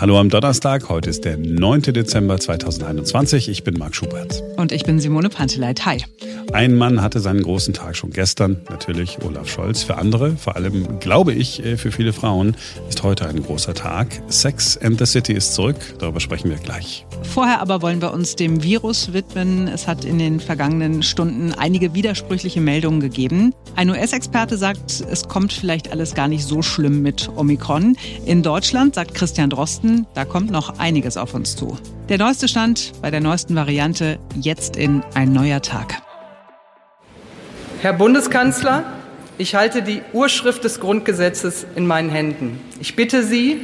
Hallo am Donnerstag, heute ist der 9. Dezember 2021. Ich bin Marc Schubert. Und ich bin Simone Panteleit. Hi. Ein Mann hatte seinen großen Tag schon gestern, natürlich Olaf Scholz. Für andere, vor allem glaube ich, äh, für viele Frauen, ist heute ein großer Tag. Sex and the City ist zurück, darüber sprechen wir gleich. Vorher aber wollen wir uns dem Virus widmen. Es hat in den vergangenen Stunden einige widersprüchliche Meldungen gegeben. Ein US-Experte sagt, es kommt vielleicht alles gar nicht so schlimm mit Omikron. In Deutschland sagt Christian Drosten, Weihnachten, da kommt noch einiges auf uns zu. Der neueste Stand bei der neuesten Variante jetzt in ein neuer Tag. Herr Bundeskanzler, ich halte die Urschrift des Grundgesetzes in meinen Händen. Ich bitte Sie,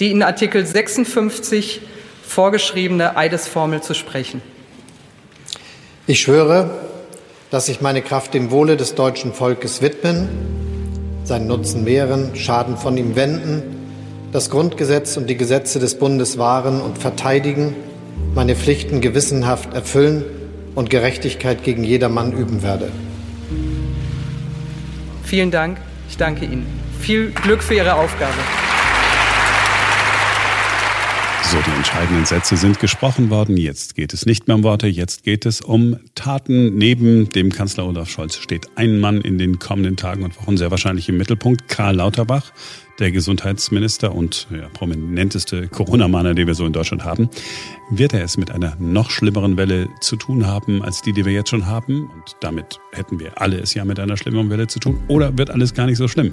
die in Artikel 56 vorgeschriebene Eidesformel zu sprechen. Ich schwöre, dass ich meine Kraft dem Wohle des deutschen Volkes widmen, seinen Nutzen mehren, Schaden von ihm wenden das Grundgesetz und die Gesetze des Bundes wahren und verteidigen, meine Pflichten gewissenhaft erfüllen und Gerechtigkeit gegen jedermann üben werde. Vielen Dank. Ich danke Ihnen. Viel Glück für Ihre Aufgabe. So, die entscheidenden Sätze sind gesprochen worden. Jetzt geht es nicht mehr um Worte, jetzt geht es um Taten. Neben dem Kanzler Olaf Scholz steht ein Mann in den kommenden Tagen und Wochen sehr wahrscheinlich im Mittelpunkt, Karl Lauterbach der Gesundheitsminister und ja, prominenteste Corona-Mahner, den wir so in Deutschland haben, wird er es mit einer noch schlimmeren Welle zu tun haben, als die, die wir jetzt schon haben. Und damit hätten wir alle es ja mit einer schlimmeren Welle zu tun. Oder wird alles gar nicht so schlimm?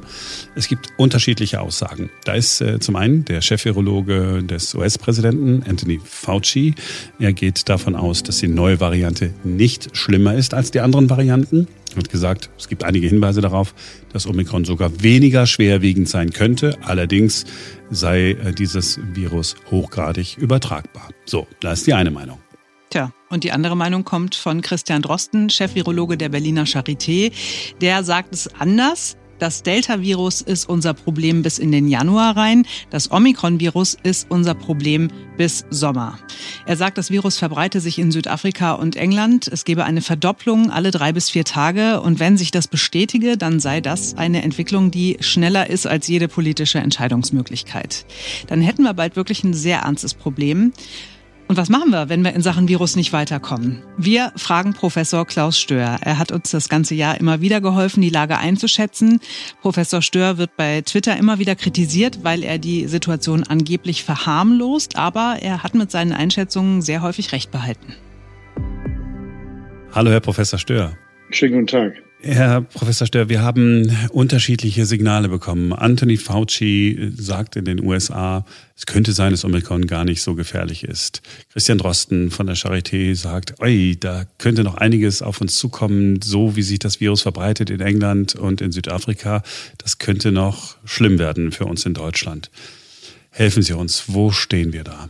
Es gibt unterschiedliche Aussagen. Da ist äh, zum einen der Chefvirologe des US-Präsidenten, Anthony Fauci. Er geht davon aus, dass die neue Variante nicht schlimmer ist als die anderen Varianten hat gesagt, es gibt einige Hinweise darauf, dass Omikron sogar weniger schwerwiegend sein könnte. Allerdings sei äh, dieses Virus hochgradig übertragbar. So, da ist die eine Meinung. Tja, und die andere Meinung kommt von Christian Drosten, Chefvirologe der Berliner Charité. Der sagt es anders. Das Delta-Virus ist unser Problem bis in den Januar rein. Das Omikron-Virus ist unser Problem bis Sommer. Er sagt, das Virus verbreite sich in Südafrika und England. Es gebe eine Verdopplung alle drei bis vier Tage. Und wenn sich das bestätige, dann sei das eine Entwicklung, die schneller ist als jede politische Entscheidungsmöglichkeit. Dann hätten wir bald wirklich ein sehr ernstes Problem. Und was machen wir, wenn wir in Sachen Virus nicht weiterkommen? Wir fragen Professor Klaus Stör. Er hat uns das ganze Jahr immer wieder geholfen, die Lage einzuschätzen. Professor Stör wird bei Twitter immer wieder kritisiert, weil er die Situation angeblich verharmlost, aber er hat mit seinen Einschätzungen sehr häufig recht behalten. Hallo, Herr Professor Stör. Schönen guten Tag. Herr Professor Stör, wir haben unterschiedliche Signale bekommen. Anthony Fauci sagt in den USA, es könnte sein, dass Omikron gar nicht so gefährlich ist. Christian Drosten von der Charité sagt, oi, da könnte noch einiges auf uns zukommen, so wie sich das Virus verbreitet in England und in Südafrika. Das könnte noch schlimm werden für uns in Deutschland. Helfen Sie uns, wo stehen wir da?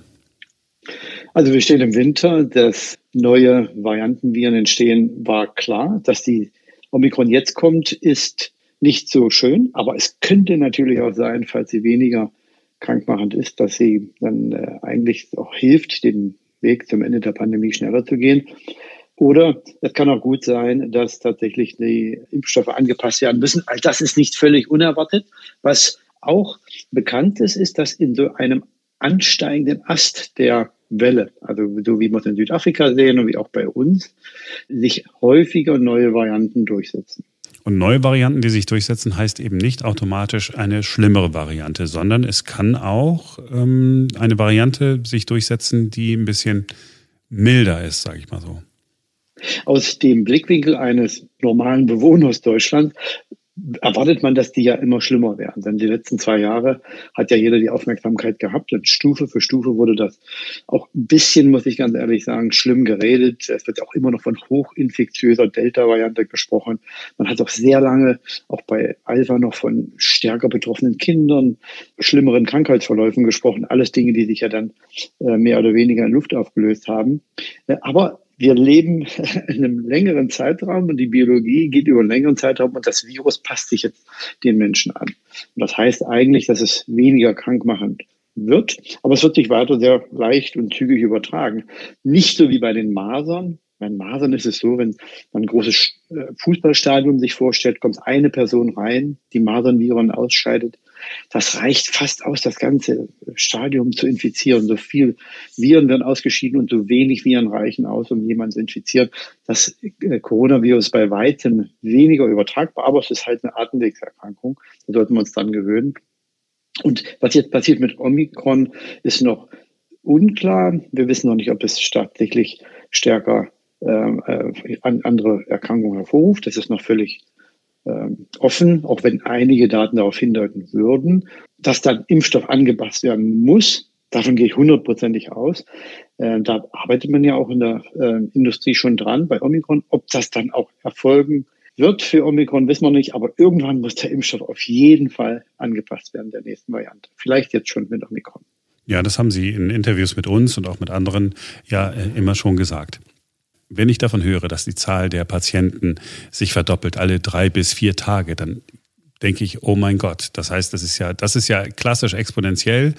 Also wir stehen im Winter, dass neue Variantenviren entstehen, war klar, dass die Omikron jetzt kommt, ist nicht so schön, aber es könnte natürlich auch sein, falls sie weniger krankmachend ist, dass sie dann äh, eigentlich auch hilft, den Weg zum Ende der Pandemie schneller zu gehen. Oder es kann auch gut sein, dass tatsächlich die Impfstoffe angepasst werden müssen. All das ist nicht völlig unerwartet. Was auch bekannt ist, ist, dass in so einem ansteigenden Ast der Welle, also so wie wir es in Südafrika sehen und wie auch bei uns, sich häufiger neue Varianten durchsetzen. Und neue Varianten, die sich durchsetzen, heißt eben nicht automatisch eine schlimmere Variante, sondern es kann auch ähm, eine Variante sich durchsetzen, die ein bisschen milder ist, sage ich mal so. Aus dem Blickwinkel eines normalen Bewohners Deutschlands erwartet man, dass die ja immer schlimmer werden. Denn die letzten zwei Jahre hat ja jeder die Aufmerksamkeit gehabt und Stufe für Stufe wurde das auch ein bisschen, muss ich ganz ehrlich sagen, schlimm geredet. Es wird auch immer noch von hochinfektiöser Delta-Variante gesprochen. Man hat auch sehr lange, auch bei Alpha noch von stärker betroffenen Kindern, schlimmeren Krankheitsverläufen gesprochen. Alles Dinge, die sich ja dann äh, mehr oder weniger in Luft aufgelöst haben. Äh, aber wir leben in einem längeren Zeitraum und die Biologie geht über einen längeren Zeitraum und das Virus passt sich jetzt den Menschen an. Und das heißt eigentlich, dass es weniger krankmachend wird, aber es wird sich weiter sehr leicht und zügig übertragen. Nicht so wie bei den Masern. Bei den Masern ist es so, wenn man ein großes äh, Fußballstadion sich vorstellt, kommt eine Person rein, die Masernviren ausscheidet, Das reicht fast aus, das ganze Stadium zu infizieren. So viel Viren werden ausgeschieden und so wenig Viren reichen aus, um jemanden zu infizieren. Das äh, Coronavirus bei weitem weniger übertragbar, aber es ist halt eine Atemwegserkrankung. Da sollten wir uns dann gewöhnen. Und was jetzt passiert mit Omikron, ist noch unklar. Wir wissen noch nicht, ob es tatsächlich stärker ähm, äh, andere Erkrankungen hervorruft. Das ist noch völlig äh, offen, auch wenn einige Daten darauf hindeuten würden. Dass dann Impfstoff angepasst werden muss, davon gehe ich hundertprozentig aus. Äh, da arbeitet man ja auch in der äh, Industrie schon dran bei Omikron. Ob das dann auch erfolgen wird für Omikron, wissen wir nicht, aber irgendwann muss der Impfstoff auf jeden Fall angepasst werden der nächsten Variante. Vielleicht jetzt schon mit Omikron. Ja, das haben Sie in Interviews mit uns und auch mit anderen ja äh, immer schon gesagt. Wenn ich davon höre, dass die Zahl der Patienten sich verdoppelt alle drei bis vier Tage, dann denke ich, oh mein Gott. Das heißt, das ist ja, das ist ja klassisch exponentiell.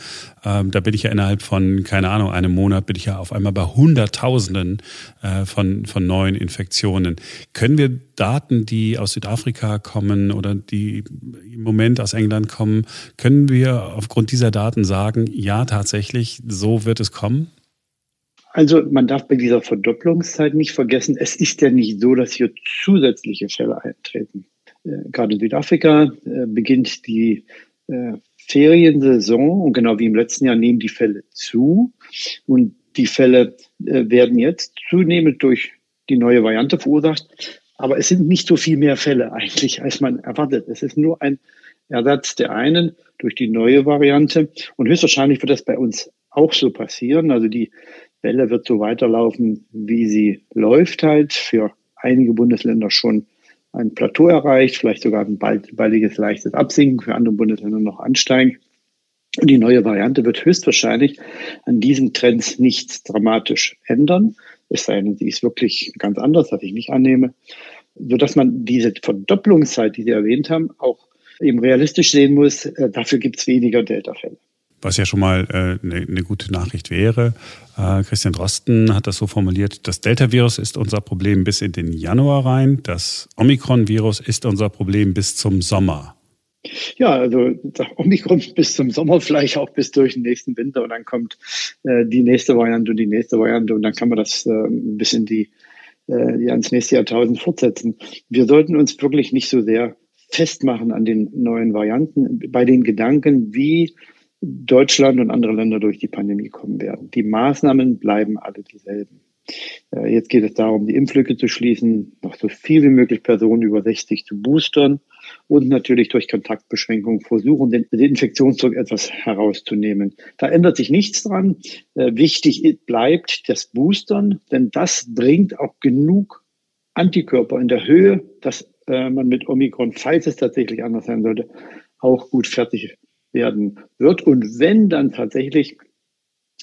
Ähm, da bin ich ja innerhalb von, keine Ahnung, einem Monat bin ich ja auf einmal bei Hunderttausenden äh, von, von neuen Infektionen. Können wir Daten, die aus Südafrika kommen oder die im Moment aus England kommen, können wir aufgrund dieser Daten sagen, ja, tatsächlich, so wird es kommen? Also man darf bei dieser Verdopplungszeit nicht vergessen, es ist ja nicht so, dass hier zusätzliche Fälle eintreten. Äh, gerade in Südafrika äh, beginnt die äh, Feriensaison und genau wie im letzten Jahr nehmen die Fälle zu und die Fälle werden jetzt zunehmend durch die neue Variante verursacht. Aber es sind nicht so viel mehr Fälle eigentlich, als man erwartet. Es ist nur ein Ersatz der einen durch die neue Variante. Und höchstwahrscheinlich wird das bei uns auch so passieren. Also die Welle wird so weiterlaufen, wie sie läuft halt. Für einige Bundesländer schon ein Plateau erreicht, vielleicht sogar ein bald, baldiges leichtes Absinken, für andere Bundesländer noch ansteigen. Und die neue Variante wird höchstwahrscheinlich an diesen Trends nichts dramatisch ändern, es sei denn, sie ist wirklich ganz anders, was ich nicht annehme, sodass man diese Verdopplungszeit, die Sie erwähnt haben, auch eben realistisch sehen muss. Äh, dafür gibt es weniger Delta-Fälle was ja schon mal eine äh, ne, ne gute Nachricht wäre. Äh, Christian Drosten hat das so formuliert, das Delta-Virus ist unser Problem bis in den Januar rein, das Omikron-Virus ist unser Problem bis zum Sommer. Ja, also Omikron bis zum Sommer, vielleicht auch bis durch den nächsten Winter und dann kommt äh, die nächste Variante und die nächste Variante und dann kann man das äh, bis in die, äh, ins nächste Jahrtausend fortsetzen. Wir sollten uns wirklich nicht so sehr festmachen an den neuen Varianten, bei den Gedanken, wie Deutschland und andere Länder durch die Pandemie kommen werden. Die Maßnahmen bleiben alle dieselben. Äh, jetzt geht es darum, die Impflücke zu schließen, noch so viel wie möglich Personen über 60 zu boostern und natürlich durch Kontaktbeschränkungen versuchen, den, Infektionsdruck etwas herauszunehmen. Da ändert sich nichts dran. Äh, wichtig bleibt das Boostern, denn das bringt auch genug Antikörper in der Höhe, dass äh, man mit Omikron, falls es tatsächlich anders sein sollte, auch gut fertig werden wird. Und wenn dann tatsächlich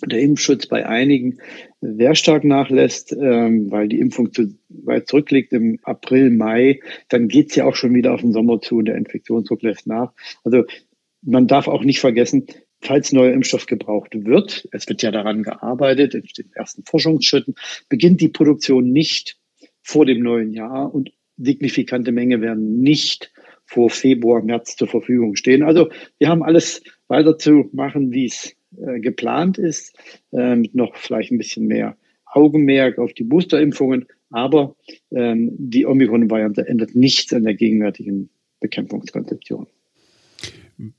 der Impfschutz bei einigen sehr stark nachlässt, ähm, weil die Impfung zu weit zurückliegt im April, Mai, dann geht's ja auch schon wieder auf den Sommer zu und der Infektionsdruck lässt nach. Also man darf auch nicht vergessen, falls neuer Impfstoff gebraucht wird, es wird ja daran gearbeitet, in den ersten Forschungsschritten, beginnt die Produktion nicht vor dem neuen Jahr und signifikante Menge werden nicht vor Februar, März zur Verfügung stehen. Also wir haben alles weiterzumachen, wie es äh, geplant ist, äh, mit noch vielleicht ein bisschen mehr Augenmerk auf die Boosterimpfungen. Aber ähm, die Omikron-Variante ändert nichts an der gegenwärtigen Bekämpfungskonzeption.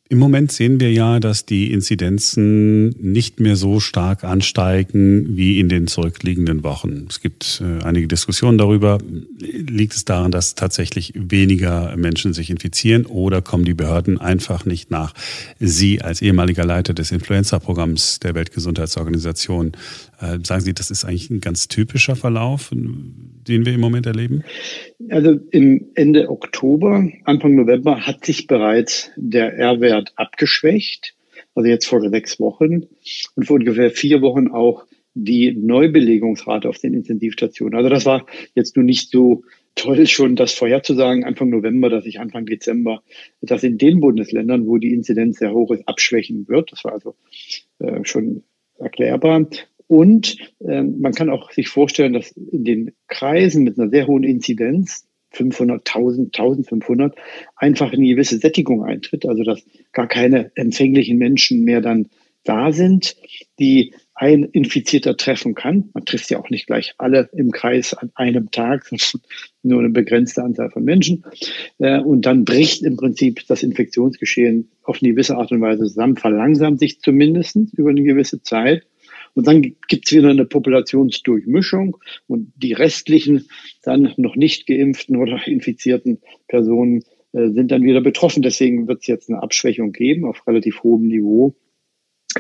Im Moment sehen wir ja, dass die Inzidenzen nicht mehr so stark ansteigen wie in den zurückliegenden Wochen. Es gibt äh, einige Diskussionen darüber. Liegt es daran, dass tatsächlich weniger Menschen sich infizieren oder kommen die Behörden einfach nicht nach? Sie als ehemaliger Leiter des Influenza-Programms der Weltgesundheitsorganisation, sagen Sie, das ist eigentlich ein ganz typischer Verlauf, den wir im Moment erleben? Also im Ende Oktober, Anfang November hat sich bereits der R-Wert abgeschwächt. Also jetzt vor sechs Wochen und vor ungefähr vier Wochen auch die Neubelegungsrate auf den Intensivstationen. Also das war jetzt nur nicht so toll schon das vorherzusagen, Anfang November, dass ich Anfang Dezember, dass in den Bundesländern, wo die Inzidenz sehr hoch ist, abschwächen wird. Das war also äh, schon erklärbar. Und äh, man kann auch sich vorstellen, dass in den Kreisen mit einer sehr hohen Inzidenz 500, 1000, 1500 einfach eine gewisse Sättigung eintritt, also dass gar keine empfänglichen Menschen mehr dann da sind, die ein Infizierter treffen kann. Man trifft ja auch nicht gleich alle im Kreis an einem Tag, sondern nur eine begrenzte Anzahl von Menschen. Äh, und dann bricht im Prinzip das Infektionsgeschehen auf eine gewisse Art und Weise zusammen, verlangsamt sich zumindest über eine gewisse Zeit. Und dann gibt es wieder eine Populationsdurchmischung und die restlichen dann noch nicht geimpften oder infizierten Personen äh, sind dann wieder betroffen. Deswegen wird es jetzt eine Abschwächung geben auf relativ hohem Niveau.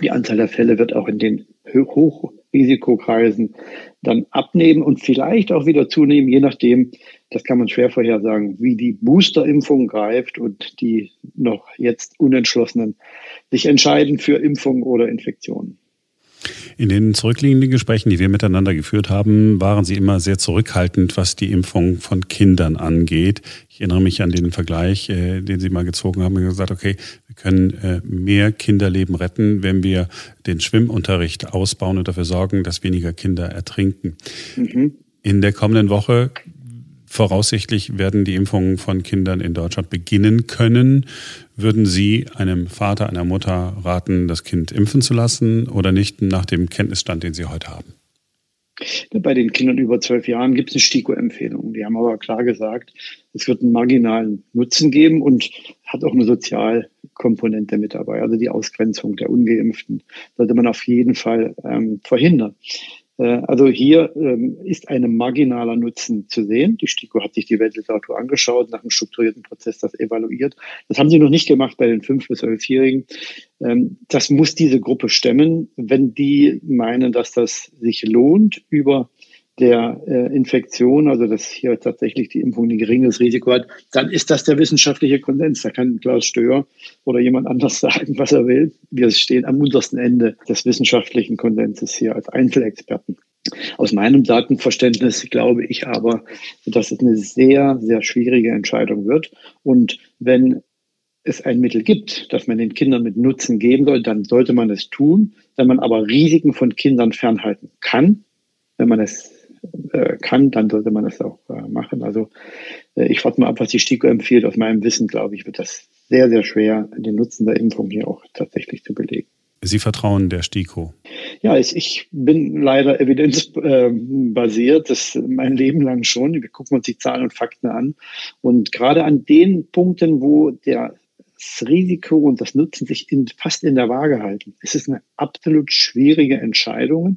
Die Anzahl der Fälle wird auch in den Hochrisikokreisen dann abnehmen und vielleicht auch wieder zunehmen, je nachdem, das kann man schwer vorhersagen, wie die Boosterimpfung greift und die noch jetzt Unentschlossenen sich entscheiden für Impfung oder Infektionen. In den zurückliegenden Gesprächen, die wir miteinander geführt haben, waren Sie immer sehr zurückhaltend, was die Impfung von Kindern angeht. Ich erinnere mich an den Vergleich, äh, den Sie mal gezogen haben und gesagt, okay, wir können äh, mehr Kinderleben retten, wenn wir den Schwimmunterricht ausbauen und dafür sorgen, dass weniger Kinder ertrinken. Mhm. In der kommenden Woche Voraussichtlich werden die Impfungen von Kindern in Deutschland beginnen können. Würden Sie einem Vater, einer Mutter raten, das Kind impfen zu lassen oder nicht nach dem Kenntnisstand, den Sie heute haben? Bei den Kindern über zwölf Jahren gibt es eine STIKO-Empfehlung. Die haben aber klar gesagt, es wird einen marginalen Nutzen geben und hat auch eine Sozialkomponente mit dabei. Also die Ausgrenzung der Ungeimpften sollte man auf jeden Fall ähm, verhindern. Äh, also hier ähm, ist ein marginaler Nutzen zu sehen. Die STIKO hat sich die Weltliteratur angeschaut, nach einem strukturierten Prozess das evaluiert. Das haben sie noch nicht gemacht bei den 5- bis 11-Jährigen. Ähm, das muss diese Gruppe stemmen, wenn die meinen, dass das sich lohnt, über der äh, Infektion, also dass hier tatsächlich die Impfung ein geringes Risiko hat, dann ist das der wissenschaftliche Konsens. Da kann Klaus Stöhr oder jemand anders sagen, was er will. Wir stehen am untersten Ende des wissenschaftlichen Konsenses hier als Einzelexperten. Aus meinem Datenverständnis glaube ich aber, dass es eine sehr, sehr schwierige Entscheidung wird. Und wenn es ein Mittel gibt, das man den Kindern mit Nutzen geben soll, dann sollte man es tun. Wenn man aber Risiken von Kindern fernhalten kann, wenn man es äh, kann, dann sollte man das auch äh, machen. Also äh, ich warte mal ab, was die STIKO empfiehlt. Aus meinem Wissen, glaube ich, wird das sehr, sehr schwer, den Nutzen der Impfung hier auch tatsächlich zu belegen. Sie vertrauen der STIKO? Ja, ich bin leider evidenzbasiert, das mein Leben lang schon. Wir gucken uns die Zahlen und Fakten an. Und gerade an den Punkten, wo der das Risiko und das Nutzen sich in, fast in der Waage halten. Es ist eine absolut schwierige Entscheidung,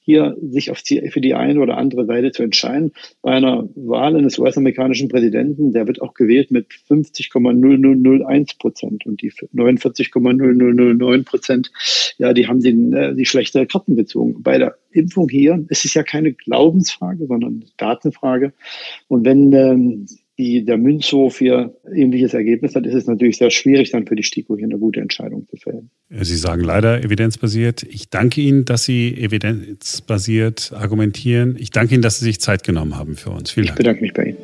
hier sich auf die, für die eine oder andere Seite zu entscheiden. Bei einer Wahl eines US-amerikanischen Präsidenten, der wird auch gewählt mit 50,0001 Prozent und die 49,0009 Prozent, ja, die haben den, äh, die schlechte Karten gezogen. Bei der Impfung hier, es ist ja keine Glaubensfrage, sondern Datenfrage. Und wenn ähm, die der Münzhof hier ähnliches Ergebnis hat, ist es natürlich sehr schwierig, dann für die STIKO hier eine gute Entscheidung zu fällen. Sie sagen leider evidenzbasiert. Ich danke Ihnen, dass Sie evidenzbasiert argumentieren. Ich danke Ihnen, dass Sie sich Zeit genommen haben für uns. Vielen Dank. Ich bedanke mich bei Ihnen.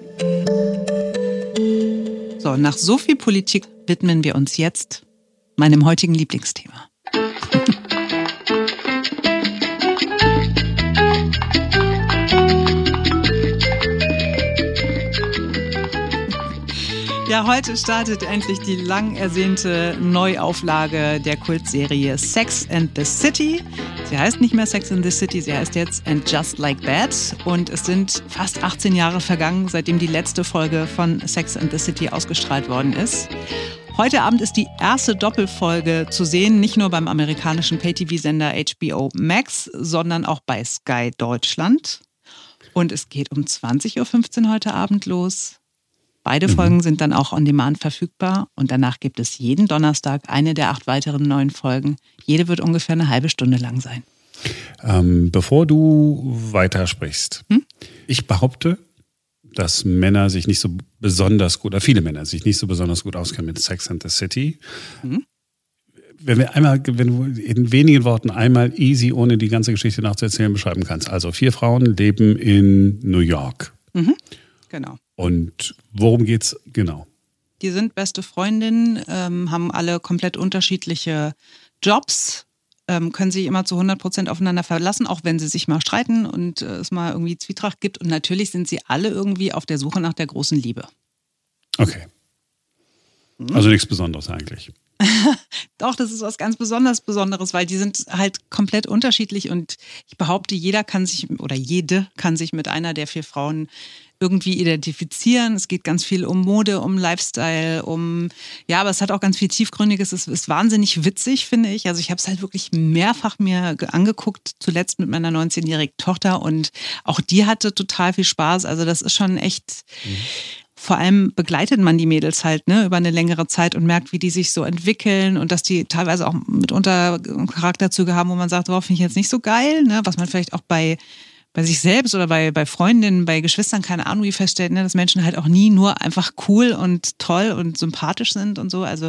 So, nach so viel Politik widmen wir uns jetzt meinem heutigen Lieblingsthema. Ja, heute startet endlich die lang ersehnte Neuauflage der Kultserie Sex and the City. Sie heißt nicht mehr Sex and the City, sie heißt jetzt And Just Like That. Und es sind fast 18 Jahre vergangen, seitdem die letzte Folge von Sex and the City ausgestrahlt worden ist. Heute Abend ist die erste Doppelfolge zu sehen, nicht nur beim amerikanischen Pay-TV-Sender HBO Max, sondern auch bei Sky Deutschland. Und es geht um 20.15 Uhr heute Abend los. Beide mhm. Folgen sind dann auch on demand verfügbar und danach gibt es jeden Donnerstag eine der acht weiteren neuen Folgen. Jede wird ungefähr eine halbe Stunde lang sein. Ähm, bevor du weitersprichst, hm? ich behaupte, dass Männer sich nicht so besonders gut, oder viele Männer sich nicht so besonders gut auskennen mit Sex and the City. Mhm. Wenn wir einmal, wenn du in wenigen Worten einmal easy, ohne die ganze Geschichte nachzuerzählen, beschreiben kannst. Also vier Frauen leben in New York. Mhm. Genau. Und worum geht's genau? Die sind beste Freundinnen, ähm, haben alle komplett unterschiedliche Jobs ähm, können sich immer zu 100 Prozent aufeinander verlassen, auch wenn sie sich mal streiten und äh, es mal irgendwie Zwietracht gibt. Und natürlich sind sie alle irgendwie auf der Suche nach der großen Liebe. Okay. Also nichts Besonderes eigentlich. Doch, das ist was ganz besonders Besonderes, weil die sind halt komplett unterschiedlich und ich behaupte, jeder kann sich oder jede kann sich mit einer der vier Frauen irgendwie identifizieren. Es geht ganz viel um Mode, um Lifestyle, um ja, aber es hat auch ganz viel tiefgründiges. Es ist wahnsinnig witzig, finde ich. Also ich habe es halt wirklich mehrfach mir angeguckt, zuletzt mit meiner 19-jährigen Tochter und auch die hatte total viel Spaß. Also das ist schon echt mhm vor allem begleitet man die Mädels halt ne, über eine längere Zeit und merkt, wie die sich so entwickeln und dass die teilweise auch mitunter Charakterzüge haben, wo man sagt, worauf finde ich jetzt nicht so geil, ne, was man vielleicht auch bei bei sich selbst oder bei, bei Freundinnen, bei Geschwistern, keine Ahnung, wie feststellt, ne, dass Menschen halt auch nie nur einfach cool und toll und sympathisch sind und so. Also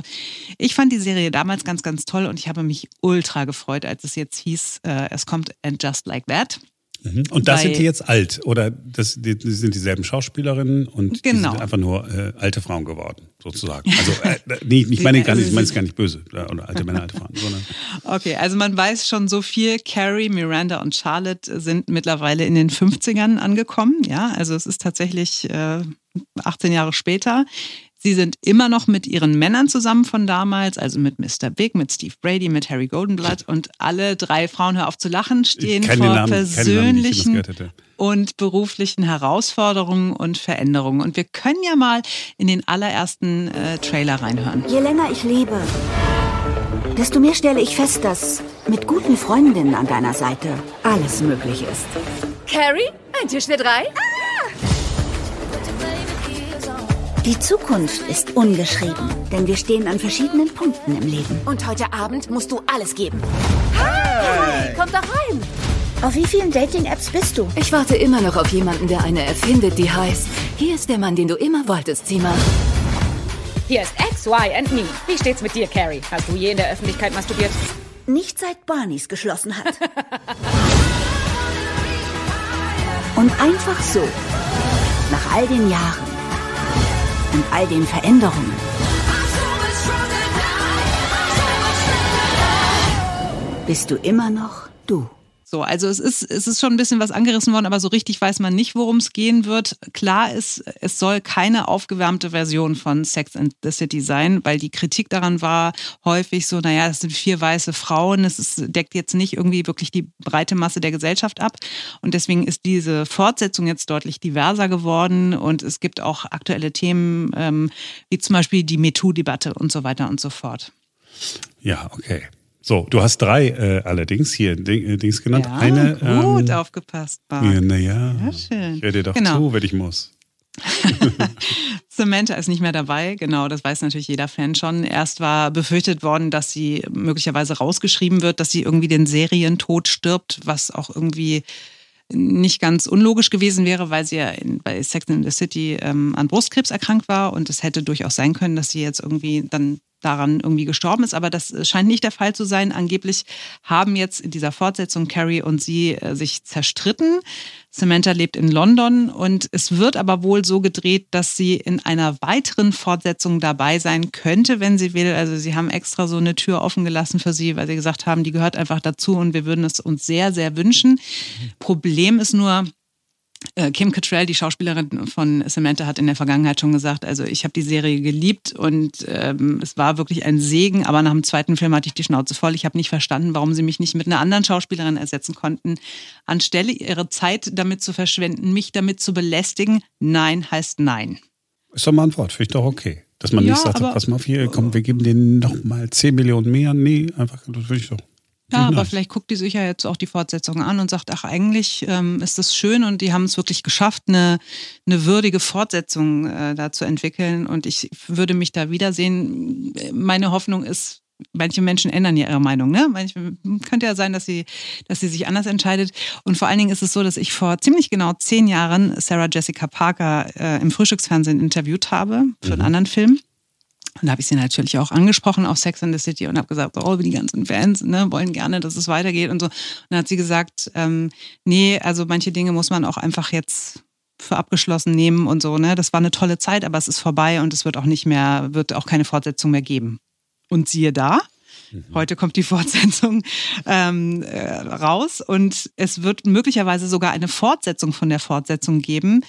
ich fand die Serie damals ganz, ganz toll und ich habe mich ultra gefreut, als es jetzt hieß, äh, es kommt And Just Like That. Mhm. Und das sind die jetzt alt oder das die, die sind dieselben Schauspielerinnen und genau. die sind einfach nur äh, alte Frauen geworden, sozusagen. Also äh, nee, ich meine gar nicht, ich meine es gar nicht böse oder alte Männer, alte Frauen, sondern Okay, also man weiß schon so viel. Carrie, Miranda und Charlotte sind mittlerweile in den 50ern angekommen. Ja, also es ist tatsächlich äh, 18 Jahre später. Sie sind immer noch mit ihren Männern zusammen von damals, also mit Mr. Big, mit Steve Brady, mit Harry Goldenblatt und alle drei Frauen, hör auf zu lachen, stehen vor Namen, persönlichen Namen, und beruflichen Herausforderungen und Veränderungen. Und wir können ja mal in den allerersten äh, Trailer reinhören. Je länger ich lebe, desto mehr stelle ich fest, dass mit guten Freundinnen an deiner Seite alles möglich ist. Carrie, ein Tisch für drei? Ah! Die Zukunft ist ungeschrieben, denn wir stehen an verschiedenen Punkten im Leben. Und heute Abend musst du alles geben. Hi! Komm doch rein! Auf wie vielen Dating-Apps bist du? Ich warte immer noch auf jemanden, der eine erfindet, die heißt, hier ist der Mann, den du immer wolltest, Zima. Hier ist X, Y and Me. Wie steht's mit dir, Carrie? Hast du je in der Öffentlichkeit masturbiert? Nicht seit Barneys geschlossen hat. Und einfach so, nach all den Jahren, und all den Veränderungen. Bist du immer noch du? So, also es ist, es ist schon ein bisschen was angerissen worden, aber so richtig weiß man nicht, worum es gehen wird. Klar ist, es soll keine aufgewärmte Version von Sex and the City sein, weil die Kritik daran war häufig so, naja, es sind vier weiße Frauen, es ist, deckt jetzt nicht irgendwie wirklich die breite Masse der Gesellschaft ab. Und deswegen ist diese Fortsetzung jetzt deutlich diverser geworden und es gibt auch aktuelle Themen, ähm, wie zum Beispiel die MeToo-Debatte und so weiter und so fort. Ja, okay. So, du hast drei äh, allerdings hier äh, Dings genannt. Ja, Eine, gut ähm, aufgepasst, Bar. Ja, naja, ich höre dir doch genau. zu, wenn ich muss. Samantha ist nicht mehr dabei, genau, das weiß natürlich jeder Fan schon. Erst war befürchtet worden, dass sie möglicherweise rausgeschrieben wird, dass sie irgendwie den Serientod stirbt, was auch irgendwie nicht ganz unlogisch gewesen wäre, weil sie ja in, bei Sex in the City ähm, an Brustkrebs erkrankt war und es hätte durchaus sein können, dass sie jetzt irgendwie dann daran irgendwie gestorben ist, aber das scheint nicht der Fall zu sein. Angeblich haben jetzt in dieser Fortsetzung Carrie und sie äh, sich zerstritten. Samantha lebt in London und es wird aber wohl so gedreht, dass sie in einer weiteren Fortsetzung dabei sein könnte, wenn sie will. Also sie haben extra so eine Tür offen gelassen für sie, weil sie gesagt haben, die gehört einfach dazu und wir würden es uns sehr, sehr wünschen. Problem ist nur, Kim Cattrall, die Schauspielerin von Samantha, hat in der Vergangenheit schon gesagt, also ich habe die Serie geliebt und ähm, es war wirklich ein Segen, aber nach dem zweiten Film hatte ich die Schnauze voll. Ich habe nicht verstanden, warum sie mich nicht mit einer anderen Schauspielerin ersetzen konnten. Anstelle ihre Zeit damit zu verschwenden, mich damit zu belästigen, nein heißt nein. Ist doch mal ein Wort, finde ich doch okay. Dass man ja, nicht sagt, pass mal auf hier, komm, wir geben denen nochmal 10 Millionen mehr. Nee, einfach, das finde ich doch. Ja, aber vielleicht guckt die sich ja jetzt auch die Fortsetzung an und sagt, ach, eigentlich ähm, ist das schön und die haben es wirklich geschafft, eine, eine würdige Fortsetzung äh, da zu entwickeln. Und ich würde mich da wiedersehen. Meine Hoffnung ist, manche Menschen ändern ja ihre Meinung, ne? Manche, könnte ja sein, dass sie, dass sie sich anders entscheidet. Und vor allen Dingen ist es so, dass ich vor ziemlich genau zehn Jahren Sarah Jessica Parker äh, im Frühstücksfernsehen interviewt habe für einen mhm. anderen Film. Und da habe ich sie natürlich auch angesprochen auf Sex and the City und habe gesagt, oh, die ganzen Fans ne, wollen gerne, dass es weitergeht und so. Und dann hat sie gesagt, ähm, nee, also manche Dinge muss man auch einfach jetzt für abgeschlossen nehmen und so. Ne? Das war eine tolle Zeit, aber es ist vorbei und es wird auch nicht mehr, wird auch keine Fortsetzung mehr geben. Und siehe da, Mhm. Heute kommt die Fortsetzung ähm, äh, raus und es wird möglicherweise sogar eine Fortsetzung von der Fortsetzung geben.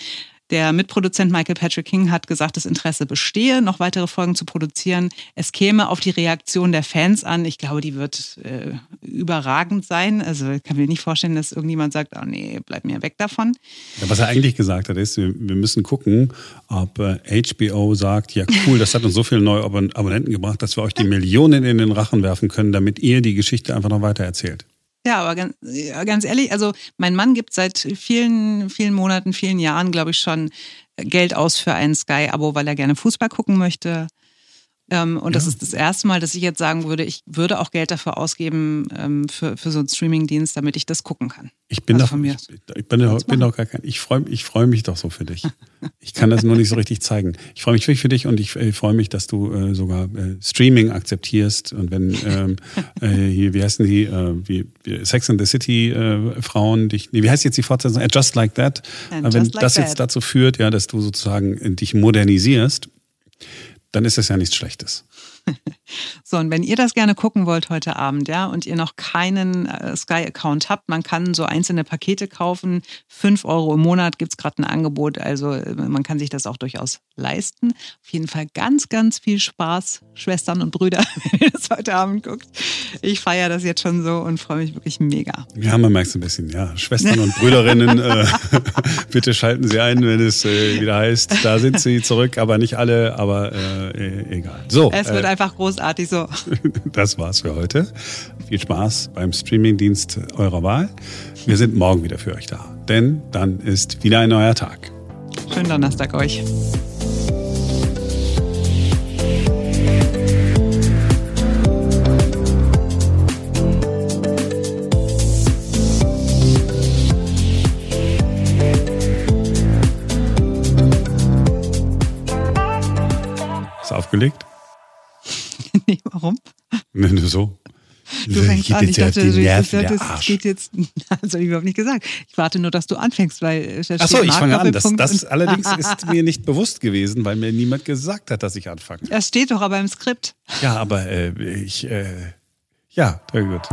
Der Mitproduzent Michael Patrick King hat gesagt, das Interesse bestehe, noch weitere Folgen zu produzieren. Es käme auf die Reaktion der Fans an. Ich glaube, die wird äh, überragend sein. Also ich kann mir nicht vorstellen, dass irgendjemand sagt, oh nee, bleib mir weg davon. Ja, was er eigentlich gesagt hat, ist, wir, wir müssen gucken, ob äh, HBO sagt, ja cool, das hat uns so viele neue Abonnenten gebracht, dass wir euch die Millionen in den Rachen werfen können, damit ihr die Geschichte einfach noch weiter erzählt. Ja, aber ganz, ganz ehrlich, also mein Mann gibt seit vielen, vielen Monaten, vielen Jahren, glaube ich, schon Geld aus für ein Sky-Abo, weil er gerne Fußball gucken möchte. Ähm, und ja. das ist das erste Mal, dass ich jetzt sagen würde, ich würde auch Geld dafür ausgeben ähm, für, für so einen Streamingdienst, damit ich das gucken kann. Ich bin also doch, von mir. Ich, ich bin, doch, bin doch gar kein, ich freue ich freu mich doch so für dich. Ich kann das nur nicht so richtig zeigen. Ich freue mich wirklich für dich und ich, ich freue mich, dass du äh, sogar äh, Streaming akzeptierst und wenn ähm, äh, hier, wie heißen die, äh, wie, Sex and the City äh, Frauen, dich, nee, wie heißt jetzt die Fortsetzung? Just Like That. And wenn like das that. jetzt dazu führt, ja, dass du sozusagen dich modernisierst, dann ist das ja nichts Schlechtes. so, und wenn ihr das gerne gucken wollt heute Abend, ja, und ihr noch keinen äh, Sky-Account habt, man kann so einzelne Pakete kaufen. Fünf Euro im Monat gibt es gerade ein Angebot. Also äh, man kann sich das auch durchaus leisten. Auf jeden Fall ganz, ganz viel Spaß, Schwestern und Brüder, wenn ihr das heute Abend guckt. Ich feiere das jetzt schon so und freue mich wirklich mega. Ja, man merkt es ein bisschen, ja. Schwestern und Brüderinnen, äh, bitte schalten Sie ein, wenn es äh, wieder heißt, da sind Sie zurück, aber nicht alle, aber äh, e-, egal. So. Es wird einfach großartig so. Das war's für heute. Viel Spaß beim Streamingdienst eurer Wahl. Wir sind morgen wieder für euch da, denn dann ist wieder ein neuer Tag. Schönen Donnerstag euch. Ist aufgelegt? Nee, warum? Nee, nur so. Du fängst an. Ich dachte, du, ich dachte das geht jetzt. Das habe ich überhaupt nicht gesagt. Ich warte nur, dass du anfängst, weil. Achso, ich fange an. Das, das allerdings ist mir nicht bewusst gewesen, weil mir niemand gesagt hat, dass ich anfange. Das steht doch aber im Skript. Ja, aber äh, ich. Äh, ja, sehr gut.